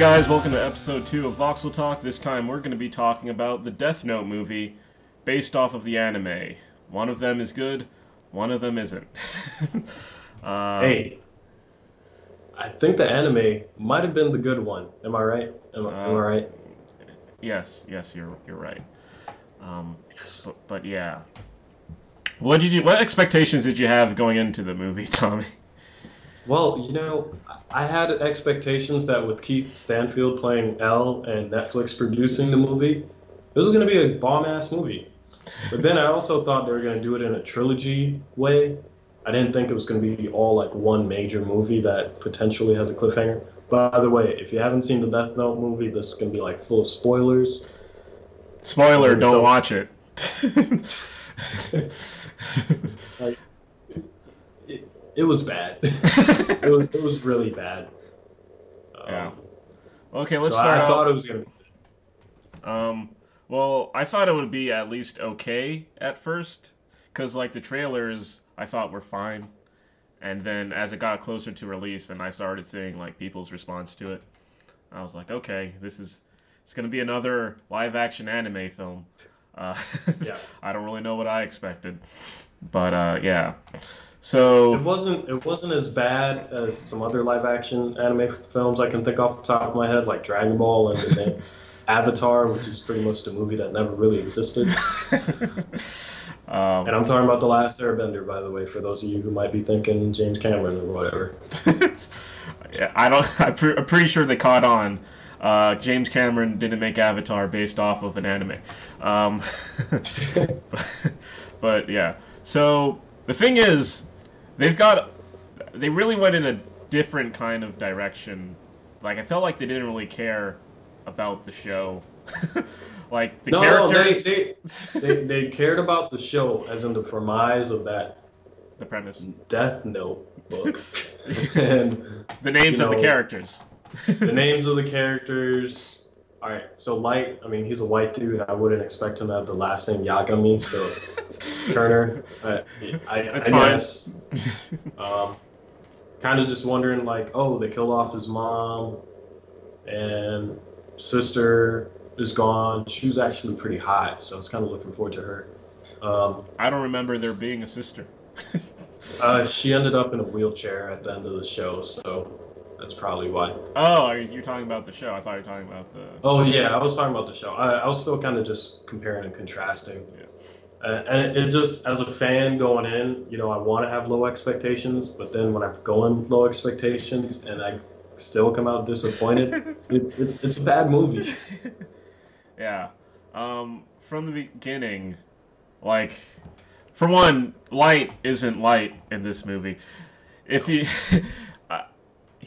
Guys, welcome to episode 2 of Voxel Talk. This time we're going to be talking about the Death Note movie based off of the anime. One of them is good, one of them isn't. uh, Hey, I think the anime might have been the good one. Am I right? Am, I- am I Uh, right? Yes, yes, you're you're right. Um, but, Yes. but yeah. What did you what expectations did you have going into the movie, Tommy? Well, you know, I had expectations that with Keith Stanfield playing L and Netflix producing the movie, it was going to be a bomb ass movie. But then I also thought they were going to do it in a trilogy way. I didn't think it was going to be all like one major movie that potentially has a cliffhanger. By the way, if you haven't seen the Death Note movie, this is going to be like full of spoilers. Spoiler, don't so- watch it. It, was bad. it, was, it was really bad. Um, Yeah. okay, let's so start I out. thought it was to Um, well, I thought it would be at least okay at first, because like the trailers I thought were fine, and then as it got closer to release and I started seeing like people's response to it, I was like, okay, this is it's gonna be another live action anime film. Uh, Yeah. I don't really know what I expected, but uh, yeah. So It wasn't. It wasn't as bad as some other live action anime films I can think off the top of my head, like Dragon Ball and then Avatar, which is pretty much a movie that never really existed. um, And I'm talking about the Last Airbender, by the way, for those of you who might be thinking James Cameron or whatever. yeah, I don't. I'm, pre- I'm pretty sure they caught on. Uh, James Cameron didn't make Avatar based off of an anime. Um, but yeah. So the thing is, they've got. They really went in a different kind of direction. Like I felt like they didn't really care about the show. like the no, no, characters, they, they, they they cared about the show, as in the premise of that the premise, Death Note book, and the names of the characters. the names of the characters. All right, so Light. I mean, he's a white dude. I wouldn't expect him to have the last name Yagami. So Turner. I, I, That's I fine. guess. Um, kind of just wondering, like, oh, they killed off his mom, and sister is gone. She was actually pretty hot, so I was kind of looking forward to her. Um, I don't remember there being a sister. uh, she ended up in a wheelchair at the end of the show, so that's probably why. Oh, you- you're talking about the show? I thought you were talking about the. Oh yeah, I was talking about the show. I, I was still kind of just comparing and contrasting. Uh, and it, it just, as a fan going in, you know, I want to have low expectations, but then when I go in with low expectations and I still come out disappointed, it, it's it's a bad movie. yeah. Um, from the beginning, like, for one, light isn't light in this movie. If you,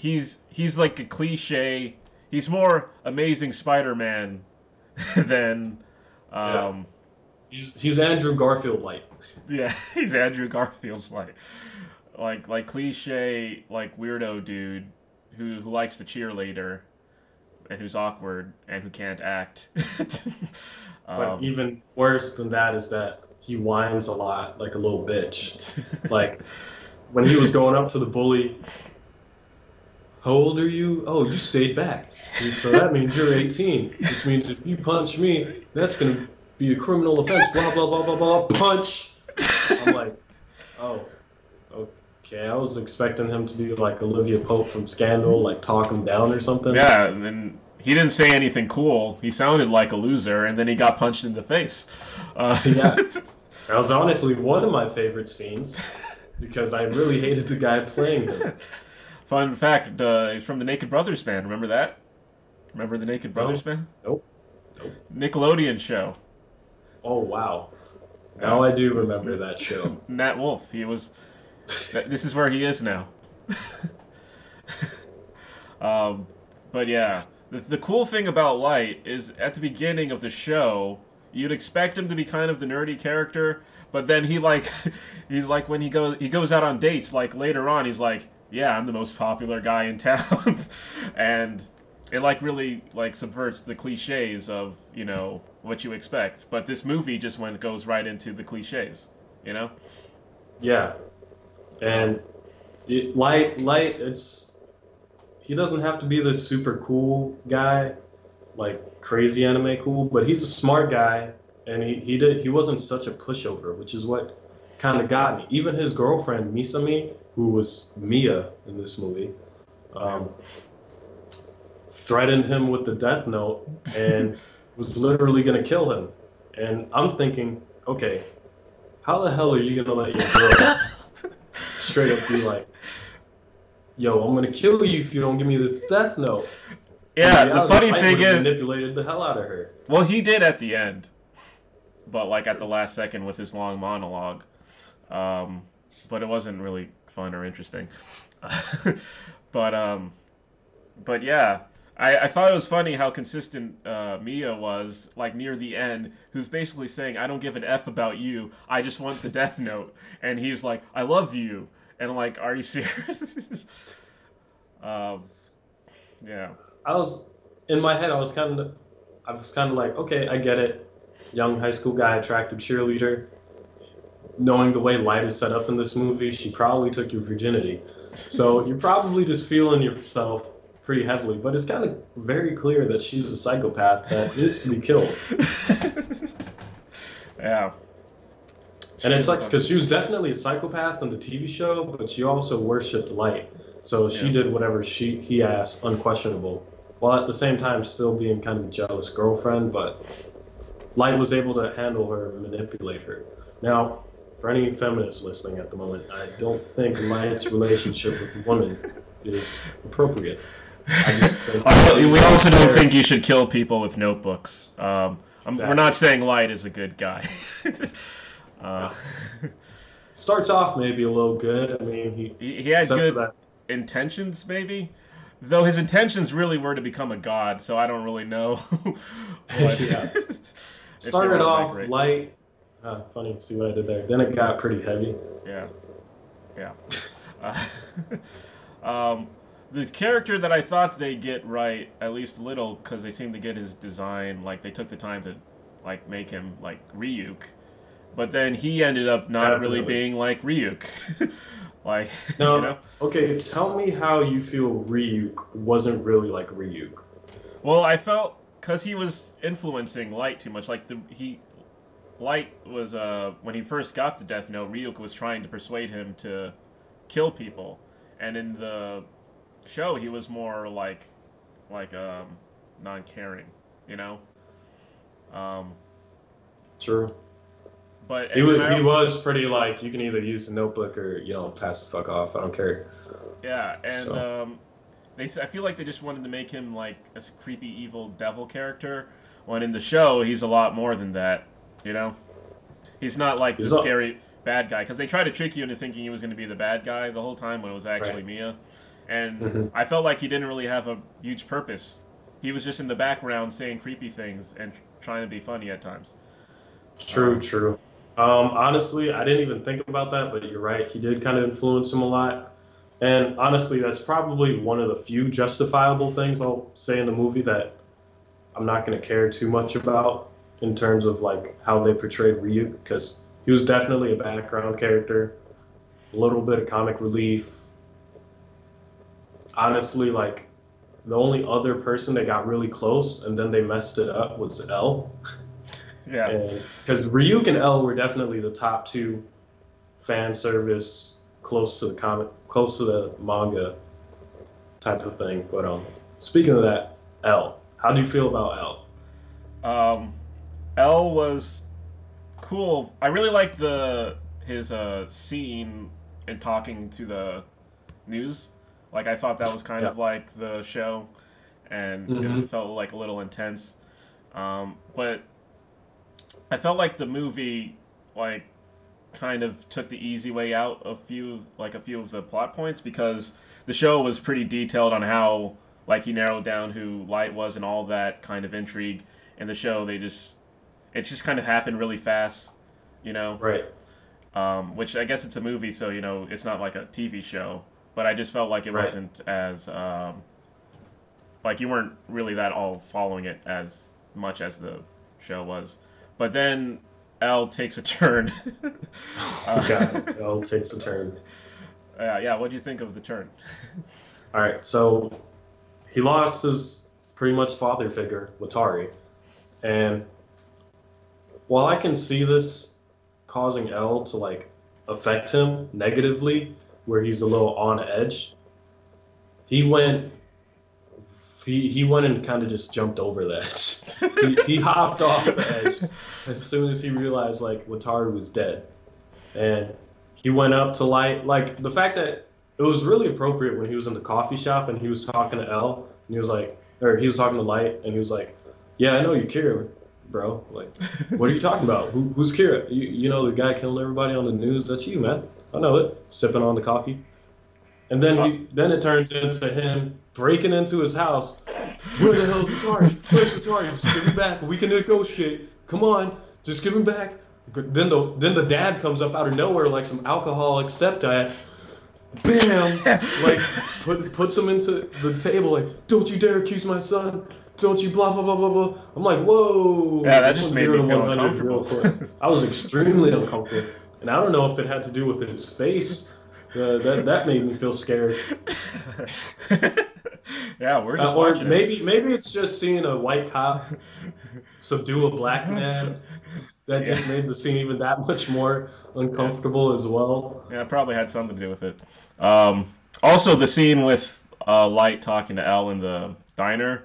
he's he's like a cliche. He's more Amazing Spider-Man than, um, He's he's Andrew Garfield light. yeah. he's Andrew Garfield's light. Like like cliche like weirdo dude who who likes the cheerleader and who's awkward and who can't act. But um, even worse than that is that he whines a lot, like a little bitch. like when he was going up to the bully, how old are you? Oh, you stayed back. So that means you're 18, which means if you punch me, that's gonna be a criminal offense. Blah blah blah blah blah. Punch. I'm like, oh, okay. I was expecting him to be like Olivia Pope from Scandal, like talk him down or something. yeah, and then he didn't say anything cool. He sounded like a loser, and then he got punched in the face. Uh, Yeah. That was honestly one of my favorite scenes because I really hated the guy playing him. Fun fact: uh, he's from the Naked Brothers band. Remember that? Remember the Naked Brothers band? Nope. Nope. Nickelodeon show. Oh wow! Now I do remember that show. Nat Wolff. He was. th- This is where he is now. um, but yeah, the, the cool thing about Light is at the beginning of the show, you'd expect him to be kind of the nerdy character, but then he like, he's like when he goes he goes out on dates. Like later on, he's like, yeah, I'm the most popular guy in town, and it like really like subverts the cliches of you know what you expect. But this movie just went goes right into the cliches, you know. Yeah, and it, light, light. It's he doesn't have to be this super cool guy, like crazy anime cool, but he's a smart guy, and he, he did he wasn't such a pushover, which is what kind of got me. Even his girlfriend Misami, who was Mia in this movie, um, threatened him with the death note and was literally gonna kill him. And I'm thinking, okay, how the hell are you gonna let your girl straight up be like, "Yo, I'm gonna kill you if you don't give me this death note"? Yeah, In the funny thing is, manipulated the hell out of her. well, he did at the end, but like at the last second with his long monologue. Um, but it wasn't really fun or interesting. but um, but yeah, I, I thought it was funny how consistent uh, Mia was, like near the end, who's basically saying, "I don't give an f about you. I just want the Death Note," and he's like, "I love you," and I'm like, "Are you serious?" um, yeah, I was in my head. I was kind of, I was kind of like, okay, I get it. Young high school guy, attractive cheerleader. Knowing the way Light is set up in this movie, she probably took your virginity. So you're probably just feeling yourself pretty heavily. But it's kind of very clear that she's a psychopath that needs to be killed. yeah. And it sucks because she was definitely a psychopath in the TV show, but she also worshipped Light. So she Yeah. did whatever she he asked, unquestionable, while at the same time still being kind of a jealous girlfriend. But Light was able to handle her, and manipulate her. Now, for any feminists listening at the moment, I don't think Light's relationship with women is appropriate. I just think we also don't There- think you should kill people with notebooks. Um, I'm- We're not saying Light is a good guy. uh, starts off maybe a little good. I mean, he he, he had good intentions, maybe. Though his intentions really were to become a god, so I don't really know. Yeah. started off great. light. Uh, funny, see what I did there. Then it got pretty heavy. Yeah, yeah. Uh, um, the character that I thought they get right, at least a little, because they seem to get his design. Like they took the time to, like, make him like Ryuk, but then he ended up not really being like Ryuk. like, No, you know. okay. Tell me how you feel Ryuk wasn't really like Ryuk. Well, I felt because he was influencing Light too much. Like the he, Light was uh when he first got the Death Note, Ryuk was trying to persuade him to kill people, and in the show he was more like like um non-caring, you know. Um, True. but He was, he was pretty like you can either use the notebook or you know pass the fuck off. I don't care. Yeah, and So- um, they I feel like they just wanted to make him like a creepy evil devil character, when in the show he's a lot more than that. You know, he's not like the scary bad guy because they tried to trick you into thinking he was going to be the bad guy the whole time when it was actually Right. Mia, and Mhm. I felt like he didn't really have a huge purpose. He was just in the background saying creepy things and trying to be funny at times. True, true. Um, honestly, I didn't even think about that, but you're right. He did kind of influence him a lot. And honestly, that's probably one of the few justifiable things I'll say in the movie that I'm not going to care too much about in terms of like how they portrayed Ryuk, because he was definitely a background character, a little bit of comic relief. Honestly, like the only other person that got really close and then they messed it up was L. Yeah, Because Ryuk and L were definitely the top two fan service, close to the comic, close to the manga type of thing. But um, speaking of that, L, how do you feel about L? Um, L was cool. I really liked the his uh, scene and talking to the news. Like I thought that was kind of like the show, and Mhm. it felt like a little intense. Um, but I felt like the movie like kind of took the easy way out a few like a few of the plot points because the show was pretty detailed on how like he narrowed down who Light was and all that kind of intrigue. In the show, they just it just kind of happened really fast, you know. Right. Um, which I guess it's a movie, so you know it's not like a TV show. But I just felt like it Right. wasn't as um, like you weren't really that all following it as much as the show was. But then L takes a turn. God, L takes a turn. Uh, yeah, what do you think of the turn? All right, so he lost his pretty much father figure, Watari, and while I can see this causing L to like affect him negatively, where he's a little on edge, he went. He, he went and kind of just jumped over that. edge. he, he hopped off the edge as soon as he realized like Watari was dead, and he went up to light like the fact that it was really appropriate when he was in the coffee shop and he was talking to L and he was like, or he was talking to Light and he was like, "Yeah, I know you Kira, bro. Like, what are you talking about? Who, who's Kira? You, you know the guy killing everybody on the news? That's you, man. I know it. Sipping on the coffee." And then he, then it turns into him breaking into his house. Where the hell's Watari? Where's Watari? Just give him back. We can negotiate. Come on, just give him back. Then the then the dad comes up out of nowhere like some alcoholic stepdad. Bam! like put puts him into the table like, don't you dare accuse my son. Don't you blah blah blah blah blah. I'm like, whoa. Yeah, that just made zero me feel 100 real uncomfortable. quick. I was extremely uncomfortable, and I don't know if it had to do with his face. Uh, that that made me feel scared. yeah, we're just Uh, or watching. it. maybe maybe it's just seeing a white cop subdue a black man that just made the scene even that much more uncomfortable as well. Yeah, it probably had something to do with it. Um, also, the scene with uh, Light talking to L in the diner.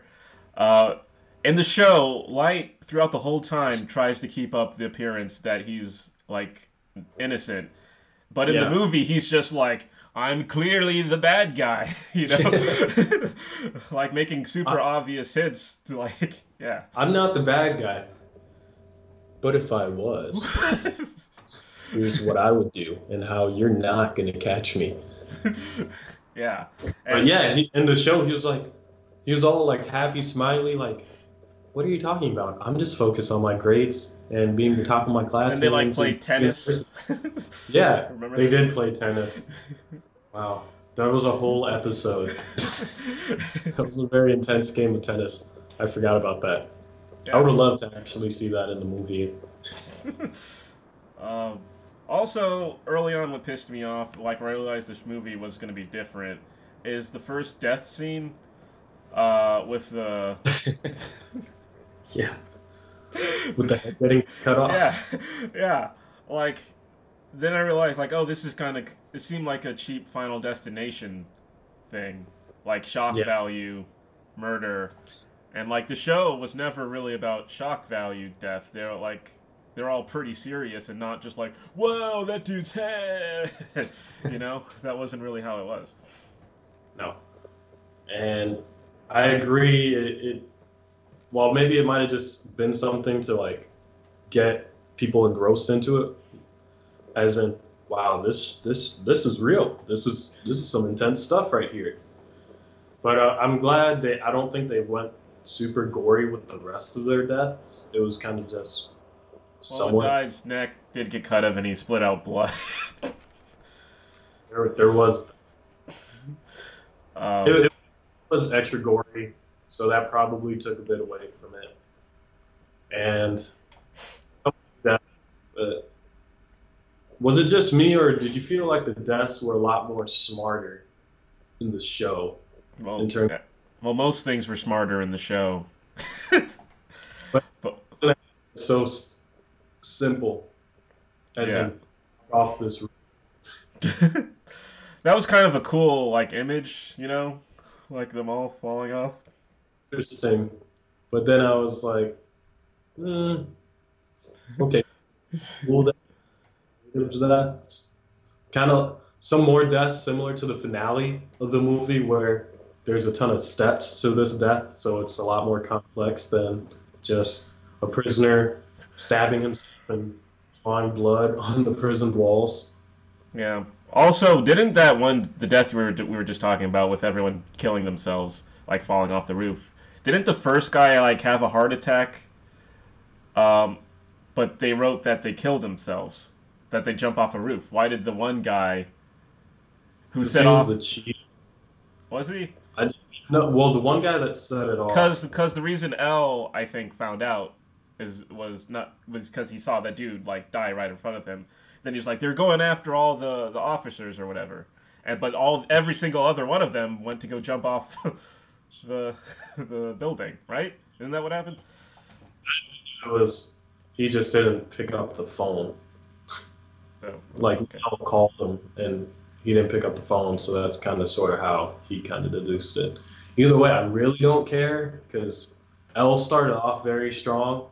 Uh, in the show, Light throughout the whole time tries to keep up the appearance that he's like innocent, but in Yeah. the movie, he's just like. I'm clearly the bad guy, you know, like making super obvious hints to like, yeah. I'm not the bad guy, but if I was, here's what I would do and how you're not gonna catch me. yeah. But yeah, he, in the show, he was like, he was all like happy, smiley, like, what are you talking about? I'm just focused on my grades and being the top of my class. and they like played tennis. Yeah, Remember they that? did play tennis. Wow, that was a whole episode. That was a very intense game of tennis. I forgot about that. I would have loved to actually see that in the movie. Um, also, early on, what pissed me off, like where I realized this movie was going to be different, is the first death scene uh, with the. Yeah, with the head getting cut off. yeah, yeah. Like, then I realized, like, oh, this is kind of. It seemed like a cheap Final Destination thing. Like, shock Yes. value, murder. And, like, the show was never really about shock value death. They're, like. They're all pretty serious and not just like, whoa, that dude's head. you know, that wasn't really how it was. No. And I agree. It, it well, maybe it might have just been something to like get people engrossed into it, as in, wow, this this this is real. This is this is some intense stuff right here. But uh, I'm glad they. I don't think they went super gory with the rest of their deaths. It was kind of just Well, the guy's neck did get cut off and he split out blood. There, there was um, it, it was extra gory, so that probably took a bit away from it. And that's, uh, was it just me, or did you feel like the deaths were a lot more smarter in the show? well, in term- yeah. well, most things were smarter in the show. But- but So simple, as Yeah. in off this. that was kind of a cool like image, you know, like them all falling off. Interesting, but then I was like, hmm, okay, negative deaths, kind of some more deaths similar to the finale of the movie where there's a ton of steps to this death, so it's a lot more complex than just a prisoner stabbing himself and drawing blood on the prison walls. Yeah. Also, didn't that one the death we were we were just talking about with everyone killing themselves, like falling off the roof? Didn't the first guy like have a heart attack? Um, but they wrote that they killed themselves, that they jump off a roof. Why did the one guy who set was off the chief. was he? I, No, well, the one guy that set it off. Because because the reason L I think found out is was not was because he saw that dude like die right in front of him. Then he's like they're going after all the the officers or whatever. And but all every single other one of them went to go jump off the the building, right? Isn't that what happened? It was he just didn't pick up the phone. Oh, Like okay. L called him and he didn't pick up the phone, so that's kind of sort of how he kind of deduced it. Either way, I really don't care because L started off very strong,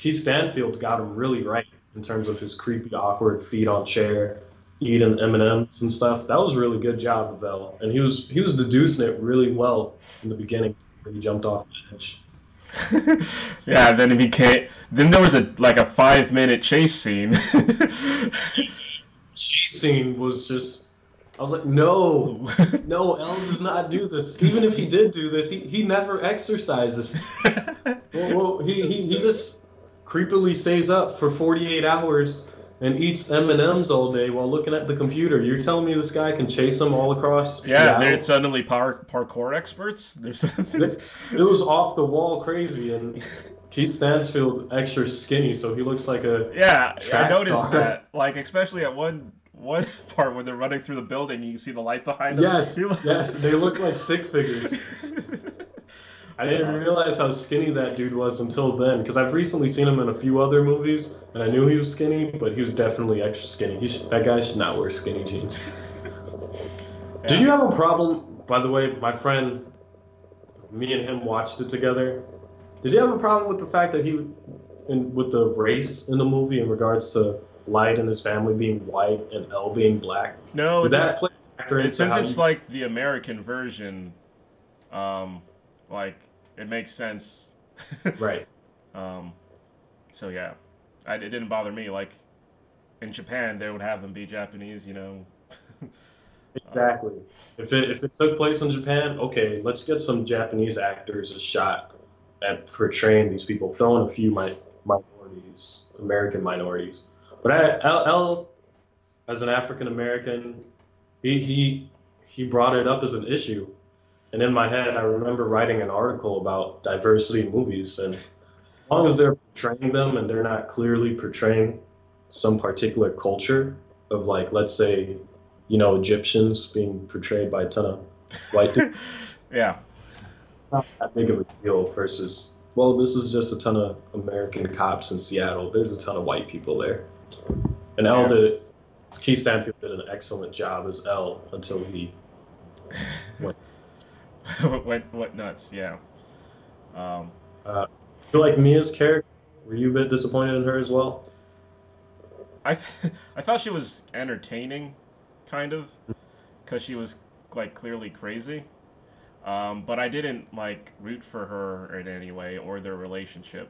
Keith Stanfield got him really right in terms of his creepy, awkward feet on chair, eating M and M's and stuff. That was a really good job of L, and he was he was deducing it really well in the beginning when he jumped off the edge. yeah, then it became. Then there was a like a five minute chase scene. Chase scene was just. I was like, no, no, L does not do this. Even if he did do this, he, he never exercises. Well, well he, he, he just creepily stays up for 48 hours and eats M&Ms all day while looking at the computer. You're telling me this guy can chase them all across yeah, Seattle? they're suddenly par- parkour experts. There's It was off the wall crazy, and Keith Stansfield extra skinny, so he looks like a yeah, I noticed star. that. Like especially at one one part when they're running through the building, you can see the light behind them. yes, yes. They look like stick figures. I didn't realize how skinny that dude was until then, because I've recently seen him in a few other movies, and I knew he was skinny, but he was definitely extra skinny. He should, that guy should not wear skinny jeans. Did you have a problem? By the way, my friend, me and him watched it together. Did you have a problem with the fact that he, in, with the race in the movie in regards to Light and his family being white and L being black? No, Did it- that play factor into since it's you- like the American version, um, like it makes sense. right? Um, so yeah, I, it didn't bother me. Like in Japan, they would have them be Japanese, you know. Exactly. If it if it took place in Japan, okay, let's get some Japanese actors a shot at portraying these people, throwing a few mi- minorities, American minorities. But I, L, L, as an African American, he, he he brought it up as an issue, and in my head, I remember writing an article about diversity in movies, and as long as they're portraying them and they're not clearly portraying some particular culture of like, let's say, you know, Egyptians being portrayed by a ton of white dudes. yeah, it's not that big of a deal versus well this is just a ton of american cops in seattle there's a ton of white people there and l Yeah. did keith stanfield did an excellent job as l until he went what went what nuts? Yeah. Um, I feel like mia's character were you a bit disappointed in her as well I th- I thought she was entertaining, kind of, because she was like clearly crazy. Um, but I didn't like root for her in any way or their relationship.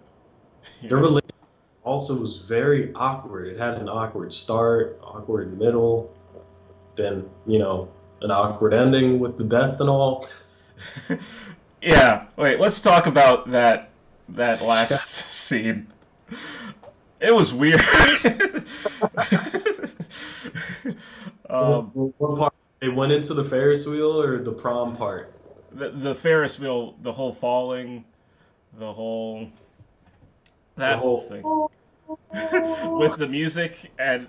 You their know? relationship also was very awkward it had an awkward start awkward middle then you know an awkward ending with the death and all yeah. Wait. Let's talk about that that last scene. It was weird. um, what part they went into the ferris wheel or the prom part the the Ferris wheel, the whole falling, the whole that The whole whole- thing with the music, and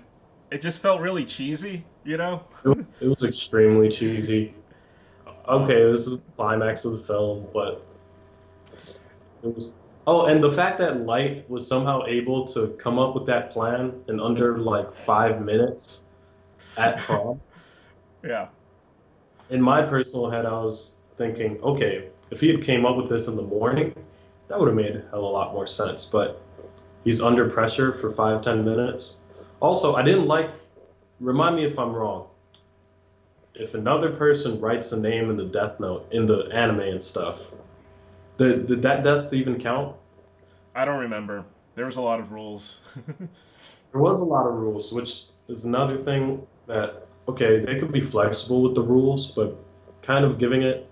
it just felt really cheesy, you know. It was, it was extremely cheesy. Okay, this is the climax of the film, but it was. Oh, and the fact that Light was somehow able to come up with that plan in under like five minutes at prom. Yeah. in my personal head, I was thinking, okay, if he had came up with this in the morning, that would have made a hell of a lot more sense. But he's under pressure for five, ten minutes. Also, I didn't like. Remind me if I'm wrong. If another person writes a name in the death note in the anime and stuff, the, did that death even count? I don't remember. There was a lot of rules. There was a lot of rules, which is another thing that okay, they could be flexible with the rules, but kind of giving it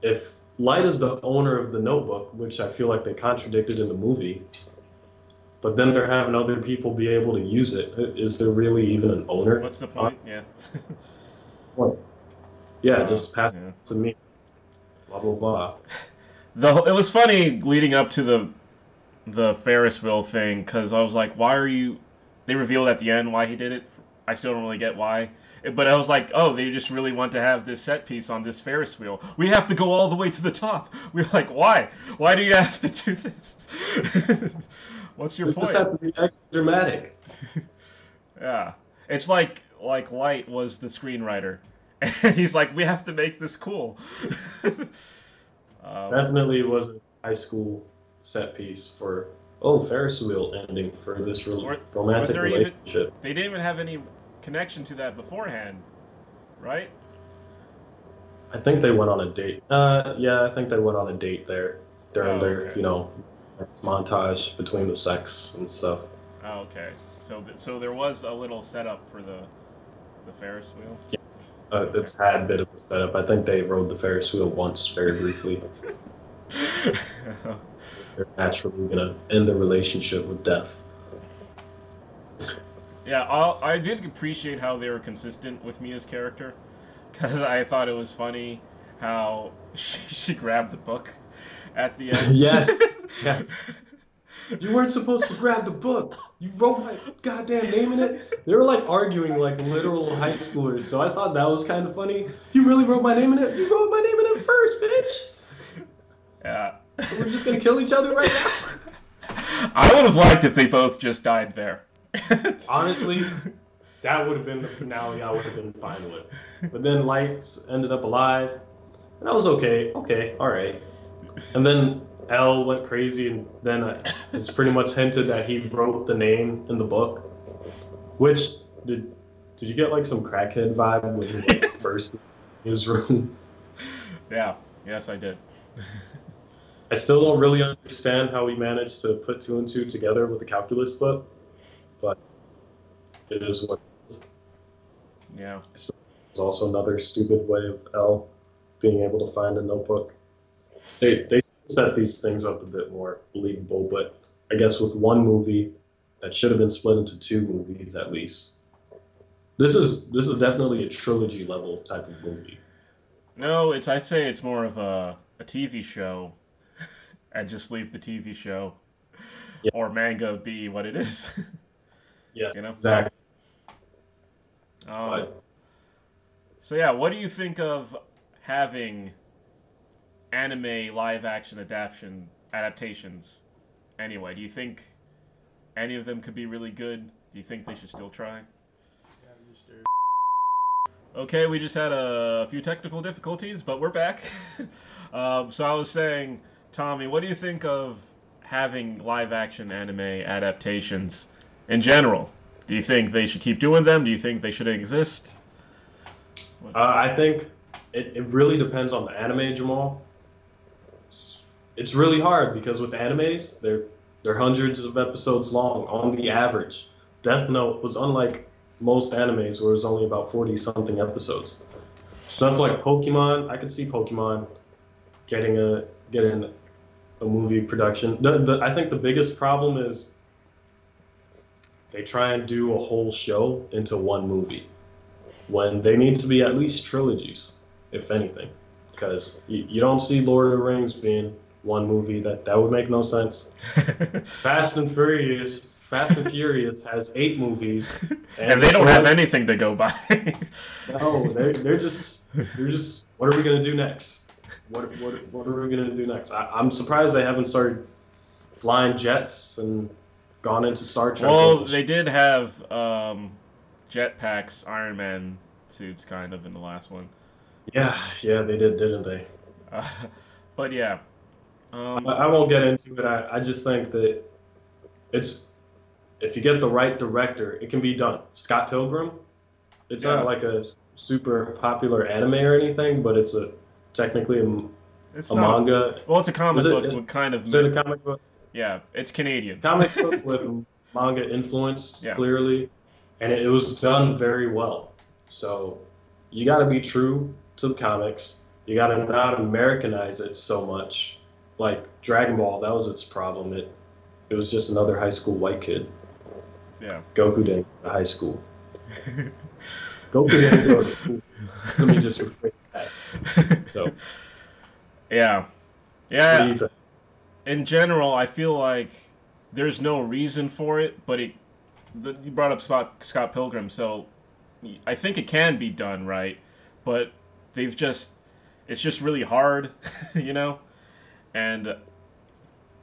if Light is the owner of the notebook, which I feel like they contradicted in the movie, but then they're having other people be able to use it. Is there really even an owner? What's the point? Yeah. Yeah, just pass Yeah. it to me. Blah blah blah. the it was funny leading up to the the Ferris wheel thing because I was like, why are you? They revealed at the end why he did it. I still don't really get why. But I was like, oh, they just really want to have this set piece on this Ferris wheel. We have to go all the way to the top. We are like, why? Why do you have to do this? What's your This point? just have to be extra dramatic. Yeah, it's like like Light was the screenwriter, and he's like, we have to make this cool. um, Definitely was a high school set piece for oh Ferris wheel ending for this real Or- romantic there even- relationship. they didn't even have any connection to that beforehand, right? I think they went on a date. Uh, yeah, I think they went on a date there during Oh, their okay. you know montage between the sex and stuff. Oh, okay. So th- so there was a little setup for the the Ferris wheel. Yes, uh, it's had a bit of a setup. I think they rode the Ferris wheel once, very briefly. They're naturally gonna end the relationship with death. yeah, I'll, I did appreciate how they were consistent with Mia's character, because I thought it was funny how she, she grabbed the book at the end. Yes, yes. You weren't supposed to grab the book. You wrote my goddamn name in it. They were like arguing like literal high schoolers, so I thought that was kind of funny. You really wrote my name in it? You wrote my name in it first, bitch. Yeah. So we're just gonna kill each other right now. I would have liked if they both just died there. Honestly, that would have been the finale I would have been fine with. But then Lights ended up alive, and I was okay. Okay, all right. And then L went crazy, and then uh, it's pretty much hinted that he wrote the name in the book. Which did did you get like some crackhead vibe when he went first his room? yeah. Yes, I did. I still don't really understand how he managed to put two and two together with the calculus book, but it is what it is. Yeah. It's also another stupid way of L being able to find a notebook. They they set these things up a bit more believable, but I guess with one movie that should have been split into two movies at least. This is this is definitely a trilogy level type of movie. No, it's I'd say it's more of a, a TV show, and just leave the TV show Yes. or manga be what it is. Yes, You know? exactly. um, so yeah, what do you think of having anime live action adaptation adaptations? Anyway, do you think any of them could be really good? Do you think they should still try? Okay, we just had a few technical difficulties, but we're back. um, so I was saying, Tommy, what do you think of having live action anime adaptations in general? Do you think they should keep doing them? Do you think they should exist? Uh, I think it, it really depends on the anime, Jamal. It's, really hard because with animes, they're they're hundreds of episodes long on the average. Death Note was unlike most animes where it was only about forty something episodes. Stuff like Pokemon, I could see Pokemon getting a getting a movie production. The, the, I think the biggest problem is they try and do a whole show into one movie when they need to be at least trilogies, if anything, because you, you don't see Lord of the Rings being one movie that that would make no sense. Fast and Furious, Fast and Furious has eight movies, and they don't have anything to go by. No, they're they're just they're just. What are we gonna do next? What what what are we gonna do next? I, I'm surprised they haven't started flying jets and gone into Star Trek. well, they did have um, jetpacks, Iron Man suits, kind of in the last one. yeah, yeah, they did, didn't they? Uh, but yeah, um, I, won't get into it. I, I just think that it's if you get the right director, it can be done. Scott Pilgrim, it's Yeah. not like a super popular anime or anything, but it's a technically a, it's a not. manga. Well, it's a comic it- book it- with kind of. Is it a comic book? yeah, it's Canadian. Comic book with manga influence, Yeah. clearly, and it, it was done very well. So you got to be true to the comics. You got to not Americanize it so much. Like Dragon Ball, that was its problem. It it was just another high school white kid. Yeah. Goku didn't go to high school. Goku didn't go to school. Let me just rephrase that. So, yeah, yeah. do you think? in general, I feel like there's no reason for it, but it. The, you brought up Scott, Scott Pilgrim, so I think it can be done right, but they've just it's just really hard, you know, and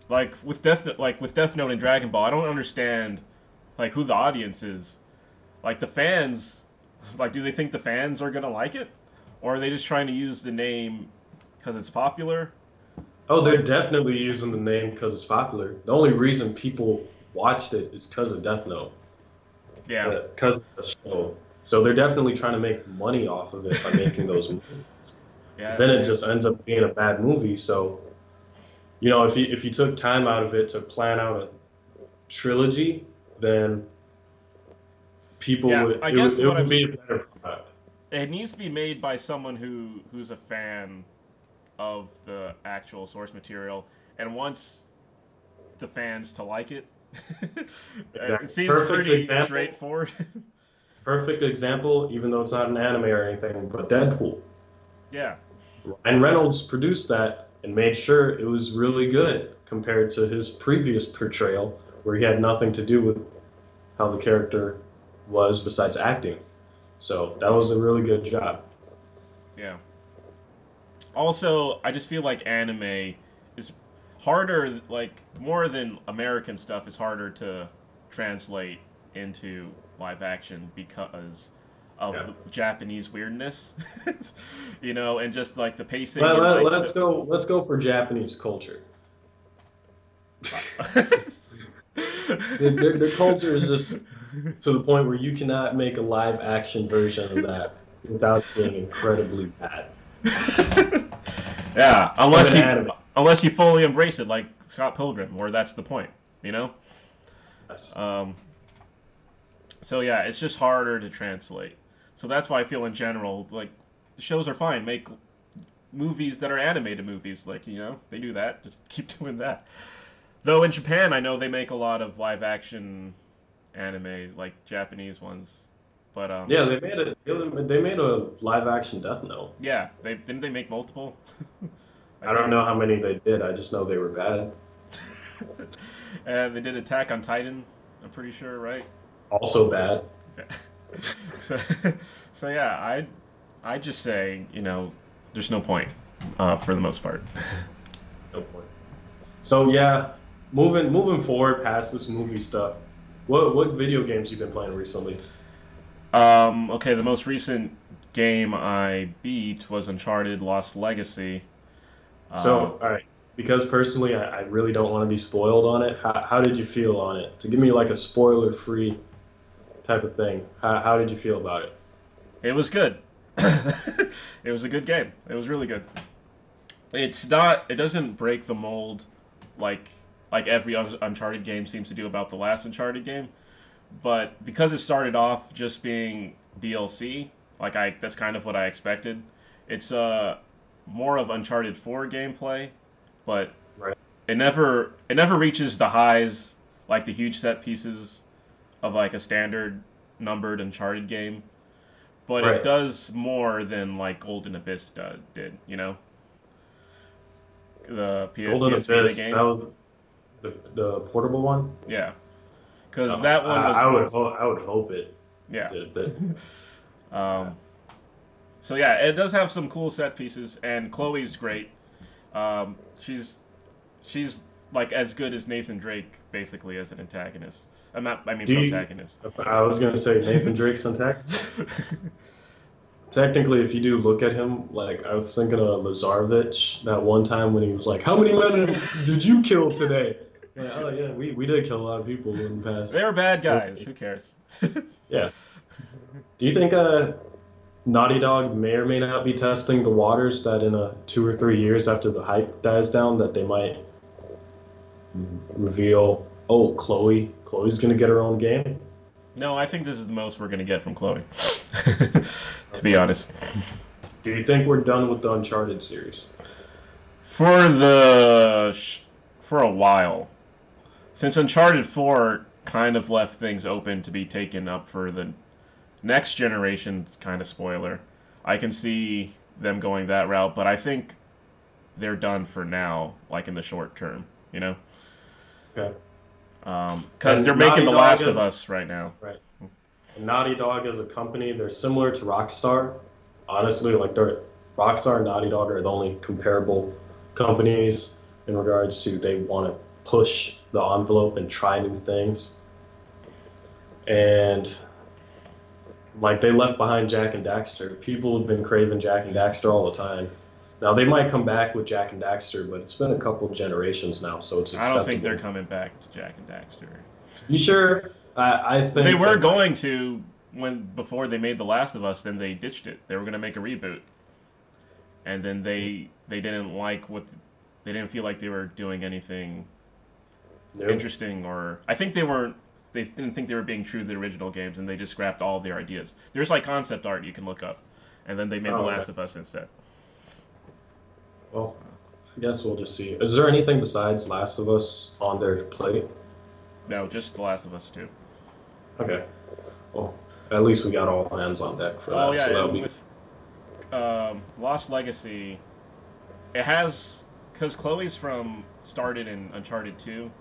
like with Death like with Death Note and Dragon Ball, I don't understand like who the audience is. Like the fans, like do they think the fans are gonna like it, or are they just trying to use the name because it's popular? Oh, they're definitely using the name because it's popular. The only reason people watched it is because of Death Note. Yeah. Uh, because of the show. So they're definitely trying to make money off of it by making those movies. Yeah. Then it just ends up being a bad movie. So, you know, if you if you took time out of it to plan out a trilogy, then people Yeah, would I it, guess would, it would I'm- be a better product. it needs to be made by someone who who's a fan of the actual source material and wants the fans to like it. It seems Perfect pretty example. straightforward. Perfect example, even though it's not an anime or anything, but Deadpool. yeah. Ryan Reynolds produced that and made sure it was really good compared to his previous portrayal, where he had nothing to do with how the character was besides acting. So that was a really good job. Yeah. Also, I just feel like anime is harder, like more than American stuff is harder to translate into live action because of Yeah. Japanese weirdness, you know, and just like the pacing. Let, and, let, like, let's go. Let's go for Japanese culture. the, their, their culture is just to the point where you cannot make a live action version of that without being incredibly bad. yeah, unless you anime. unless you fully embrace it, like Scott Pilgrim, where that's the point, you know. Yes. Um, so yeah, it's just harder to translate. So that's why I feel in general like the shows are fine. Make movies that are animated movies, like you know they do that. Just keep doing that. Though in Japan, I know they make a lot of live action anime, like Japanese ones. But um, Yeah, they made a they made a live action Death Note. yeah, they didn't they make multiple. I don't know how many they did. I just know they were bad. and they did Attack on Titan. I'm pretty sure, right? Also bad. So, so yeah, I I just say you know there's no point uh, for the most part. No point. So yeah, moving moving forward past this movie stuff. What what video games you been playing recently? Um, okay, the most recent game I beat was Uncharted Lost Legacy. So all right, because personally I, I really don't want to be spoiled on it. How, how did you feel on it? To give me like a spoiler free type of thing. How, how did you feel about it? It was good. it was a good game. It was really good. It's not. It doesn't break the mold like like every Uncharted game seems to do about the last Uncharted game, but because it started off just being DLC, like I that's kind of what I expected. It's uh more of Uncharted 4 gameplay, but Right. it never it never reaches the highs like the huge set pieces of like a standard numbered Uncharted game but Right. it does more than like Golden Abyss did, you know. The P- Golden PS Vita Abyss, game, that was the, the portable one. yeah, because Oh, that one I, was, I would ho- I would hope it yeah. did, but Um, so yeah, it does have some cool set pieces, and Chloe's great. Um, she's she's like as good as Nathan Drake basically as an antagonist. I'm not, I mean Do you- protagonist. I was gonna say Nathan Drake's antagonist. Technically, if you do look at him, like I was thinking of Lazarevich that one time when he was like, "How many men did you kill today?" Like, oh yeah, we, we did kill a lot of people in the past. They're bad guys. Who cares? Yeah. Do you think uh, Naughty Dog may or may not be testing the waters that in a two or three years after the hype dies down that they might reveal, oh, Chloe, Chloe's gonna get her own game? No, I think this is the most we're gonna get from Chloe. to be honest. Do you think we're done with the Uncharted series? For the for a while, since Uncharted 4 kind of left things open to be taken up for the next generation's kind of spoiler, I can see them going that route, but I think they're done for now, like in the short term, you know? Okay. Um, because And they're making Naughty The Dog Last is- of Us right now. Right, hmm. Naughty Dog as a company, they're similar to Rockstar. Honestly, like they're Rockstar and Naughty Dog are the only comparable companies in regards to they want to push the envelope and try new things. And like they left behind Jak and Daxter. People have been craving Jak and Daxter all the time. Now they might come back with Jak and Daxter, but it's been a couple generations now, so it's I don't think they're coming back to Jak and Daxter. You sure? I, I think They were going to when before they made The Last of Us, then they ditched it. They were going to make a reboot, and then they they didn't like what they didn't feel like they were doing anything Nope. interesting or I think they were they didn't think they were being true to the original games and they just scrapped all their ideas. There's like concept art you can look up, and then they made Oh, The okay. Last of Us instead. Well, I guess we'll just see. Is there anything besides Last of Us on their plate? No, just The Last of Us 2. Okay. Well, at least we got all hands on deck for that. Oh yeah, so that'll be with um, Lost Legacy, it has because Chloe's from started in Uncharted 2.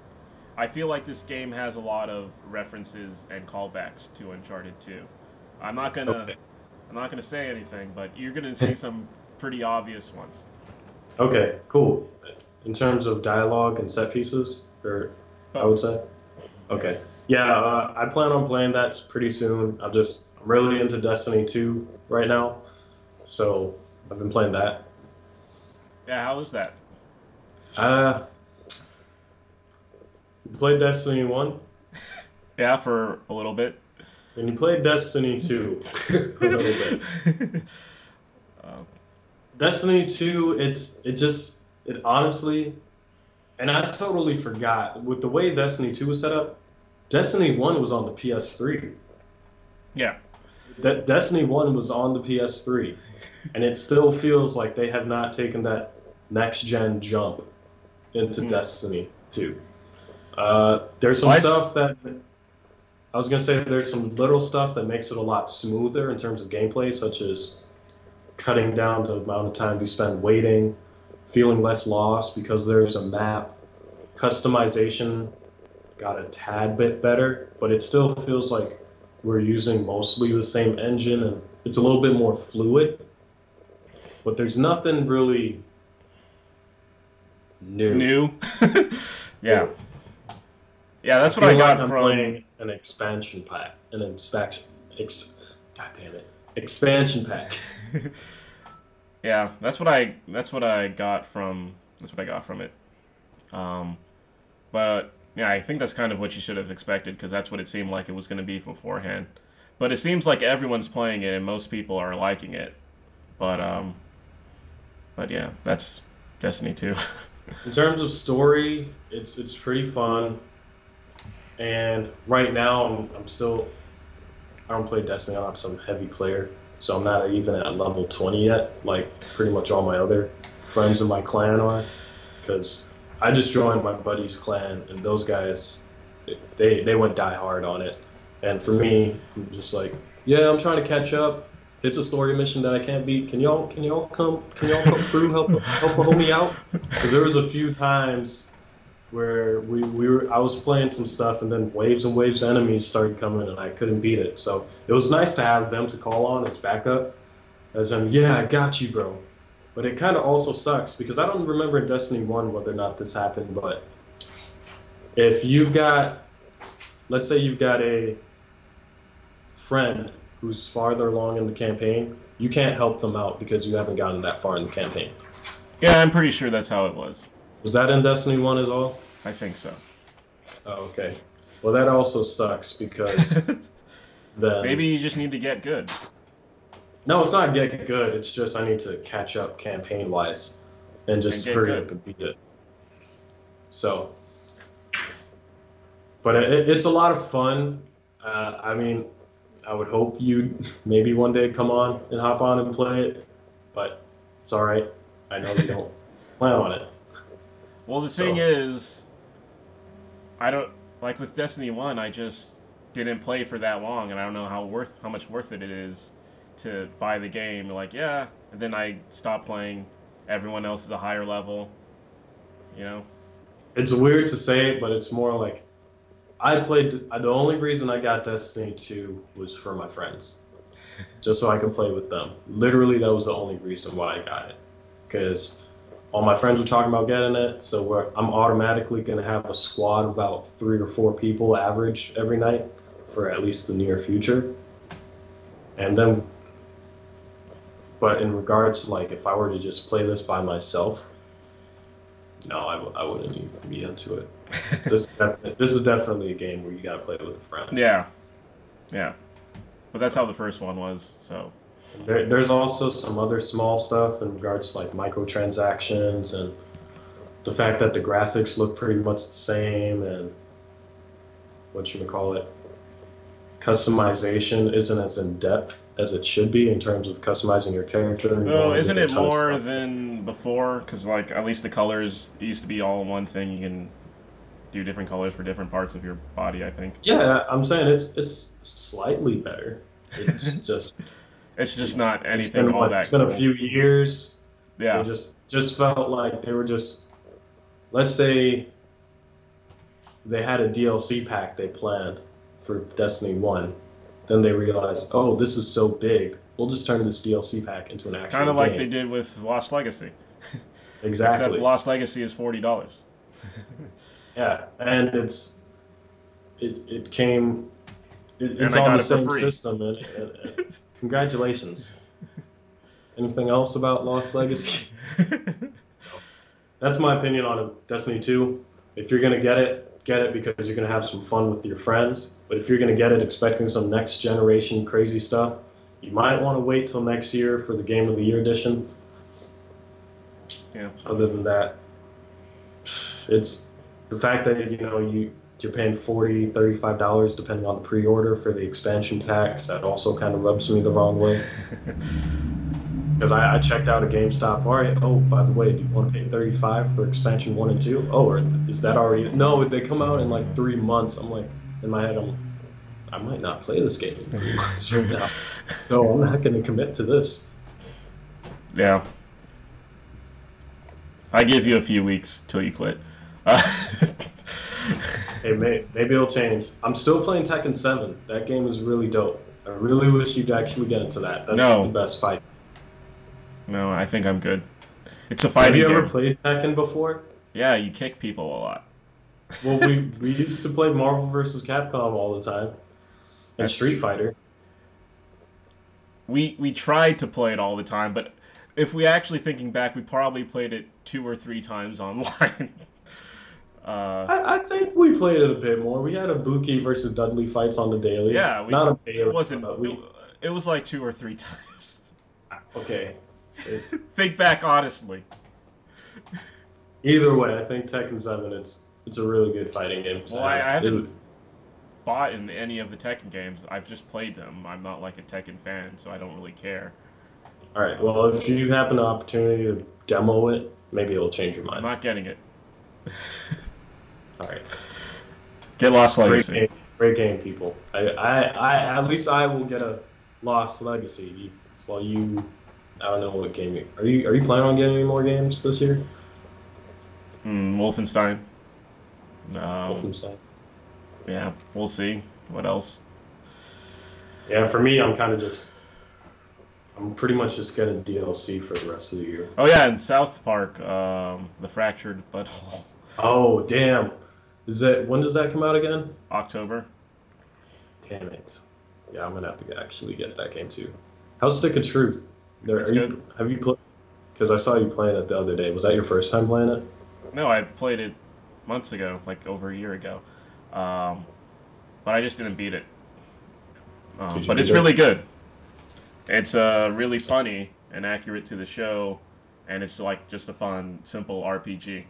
I feel like this game has a lot of references and callbacks to Uncharted 2. I'm not gonna Okay. I'm not gonna say anything, but you're gonna see some pretty obvious ones. Okay. Cool. In terms of dialogue and set pieces, or I would say. Okay. Yeah, uh, I plan on playing that pretty soon. I'm just I'm really into Destiny 2 right now, so I've been playing that. Yeah, how was that? Uh, you played Destiny 1, Yeah, for a little bit. and you played Destiny 2 a little bit. Um, Destiny 2, it's it just it honestly and I totally forgot with the way Destiny 2 was set up, Destiny 1 was on the PS3. yeah, That Destiny 1 was on the PS3 and it still feels like they have not taken that next gen jump into Hmm. Destiny 2. Uh, there's some Why- stuff that I was gonna say there's some little stuff that makes it a lot smoother in terms of gameplay, such as cutting down the amount of time you spend waiting, feeling less lost because there's a map. Customization got a tad bit better, but it still feels like we're using mostly the same engine and it's a little bit more fluid. But there's nothing really new. new. yeah, yeah, that's what feel I got like from. playing an expansion pack, an expansion, ex, God damn it, expansion pack. yeah, that's what I that's what I got from that's what I got from it. Um, but yeah, I think that's kind of what you should have expected because that's what it seemed like it was going to be beforehand. But it seems like everyone's playing it and most people are liking it. But um, but yeah, that's Destiny 2. In terms of story, it's it's pretty fun. And right now, I'm, I'm still I don't play Destiny. I'm some heavy player, so I'm not even at level 20 yet. Like pretty much all my other friends in my clan are, because I just joined my buddy's clan, and those guys they they went die hard on it. And for me, I'm just like, yeah, I'm trying to catch up. It's a story mission that I can't beat. Can y'all can y'all come can y'all come through help help a homie out? Because there was a few times where we, we were I was playing some stuff and then waves and waves of enemies started coming and I couldn't beat it. So it was nice to have them to call on as backup. As in, yeah, I got you, bro. But it kind of also sucks because I don't remember in Destiny 1 whether or not this happened, but if you've got, let's say you've got a friend who's farther along in the campaign, you can't help them out because you haven't gotten that far in the campaign. yeah, I'm pretty sure that's how it was. Was that in Destiny 1 as well? I think so. Oh, okay. Well, that also sucks because then. Maybe you just need to get good. No, it's not get good. It's just I need to catch up campaign wise and just And hurry good. up and beat it. So. But it, it's a lot of fun. Uh, I mean, I would hope you'd maybe one day come on and hop on and play it, but it's all right. I know you don't plan on it. Well, the So- thing is, I don't like with Destiny One. I just didn't play for that long, and I don't know how worth how much worth it it is to buy the game. Like, yeah, and then I stopped playing. Everyone else is a higher level. You know? It's weird to say it, but it's more like I played. The only reason I got Destiny 2 was for my friends, just so I could play with them. Literally, that was the only reason why I got it, because all my friends were talking about getting it. So I'm automatically gonna have a squad of about three or four people average every night for at least the near future. And then, but in regards to like if I were to just play this by myself, no, I, I wouldn't even be into it. This, is this is definitely a game where you gotta play it with a friend. Yeah, yeah. But that's how the first one was. So There, there's also some other small stuff in regards to like microtransactions and the fact that the graphics look pretty much the same and what you would call it customization isn't as in depth as it should be in terms of customizing your character. You Oh, don't isn't it more than before? Because like at least the colors used to be all in one thing. You can do different colors for different parts of your body. I think Yeah, I'm saying it's it's slightly better. It's just it's just not anything been all that. it's been a few years. Yeah, It just just felt like they were just let's say they had a DLC pack they planned for Destiny 1. Then they realized, "Oh, this is so big. We'll just turn this DLC pack into an actual kind of like they did with Lost Legacy. exactly. Except Lost Legacy is forty dollars. yeah, and it's it it came it, it's on the same system and, and- and- congratulations. Anything else about Lost Legacy? That's my opinion on. Destiny 2. If you're gonna get it, get it because you're gonna have some fun with your friends. But if you're gonna get it expecting some next generation crazy stuff, you might want to wait till next year for the Game of the Year edition. Yeah. Other than that, it's the fact that you know you you're paying 40 35 dollars depending on the pre-order for the expansion packs that also kind of rubs me the wrong way because I, I checked out a GameStop. All right. Oh, by the way, do you want to pay 35 for expansion one and two? Oh, or is that already? No, they come out in like three months. I'm like, in my head, I'm, I might not play this game in three months right now, so I'm not going to commit to this. yeah. I give you a few weeks till you quit. Uh, Hey, may, maybe it'll change. I'm still playing Tekken 7. That game is really dope. I really wish you'd actually get into that. That's No. the best fight. no, I think I'm good. It's a fighting game. Have you ever game. played Tekken before? Yeah, you kick people a lot. Well, we, we used to play Marvel vs. Capcom all the time. And That's- Street Fighter. we we tried to play it all the time, but if we actually thinking back, we probably played it two or three times online. Uh, I, I think we played it a bit more. We had a Buki versus Dudley fights on the daily. yeah, we, Not a daily. it wasn't. but we, It, was like two or three times. okay. It- Think back honestly. either way, I think Tekken 7, it's it's a really good fighting game. to Well, I- I have. haven't- It- Bought in any of the Tekken games, I've just played them. I'm not like a Tekken fan, so I don't really care. all right. Well, if you have an opportunity to demo it, maybe it'll change your mind. I'm mind. not getting it. All right. Get Lost Great Legacy. game, great game, people. I, I, I, at least I will get a Lost Legacy. While you, I don't know what game you are. You are you planning on getting any more games this year? Mm, Wolfenstein. Um, Wolfenstein. yeah, we'll see. What else? Yeah, for me, I'm kind of just, I'm pretty much just getting DLC for the rest of the year. Oh yeah, and South Park, um, the fractured butthole. Oh damn! Is that when does that come out again? October. Damn it! Yeah, I'm gonna have to actually get that game too. How's Stick of Truth? There, are you, have you played? Because I saw you playing it the other day. Was that your first time playing it? No, I played it months ago, like over a year ago, um, but I just didn't beat it. Um, but it's it? really good. It's uh, really funny and accurate to the show, and it's like just a fun, simple RPG.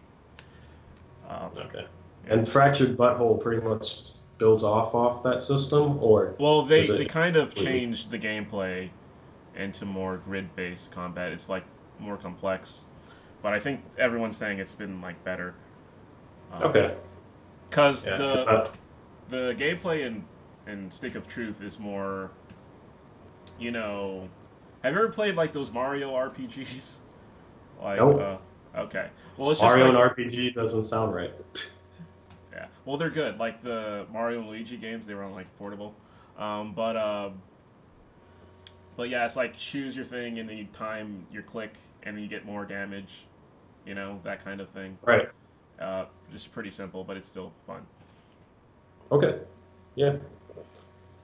Um, Okay. And Fractured Butthole pretty much builds off off that system, or Well, they, they kind of changed the gameplay into more grid-based combat. It's like more complex, but I think everyone's saying it's been like better. Um, okay, Because yeah. the uh, the gameplay in in Stick of Truth is more, you know, have you ever played like those Mario RPGs? Like, Nope. uh, okay. Well, it's Mario just like, and RPG doesn't sound right. Well, they're good. Like the Mario and Luigi games, they were on like portable. Um, but uh, but yeah, it's like choose your thing and then you time your click and then you get more damage. You know that kind of thing. Right. Uh, just pretty simple, but it's still fun. Okay. Yeah.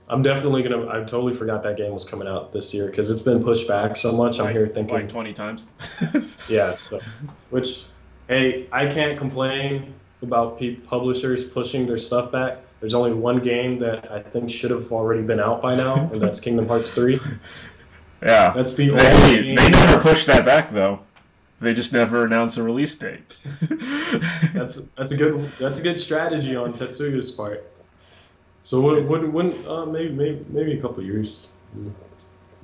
I'm definitely gonna. I totally forgot that game was coming out this year because it's been pushed back so much. I'm Like- here thinking, like 20 times. yeah. So, which, hey, I can't complain about publishers pushing their stuff back. There's only one game that I think should have already been out by now, and that's Kingdom Hearts 3. Yeah. That's the only They, game. they never pushed that back though. They just never announced a release date. That's that's a good that's a good strategy on Tetsuya's part. So when when, when uh, maybe, maybe maybe a couple years,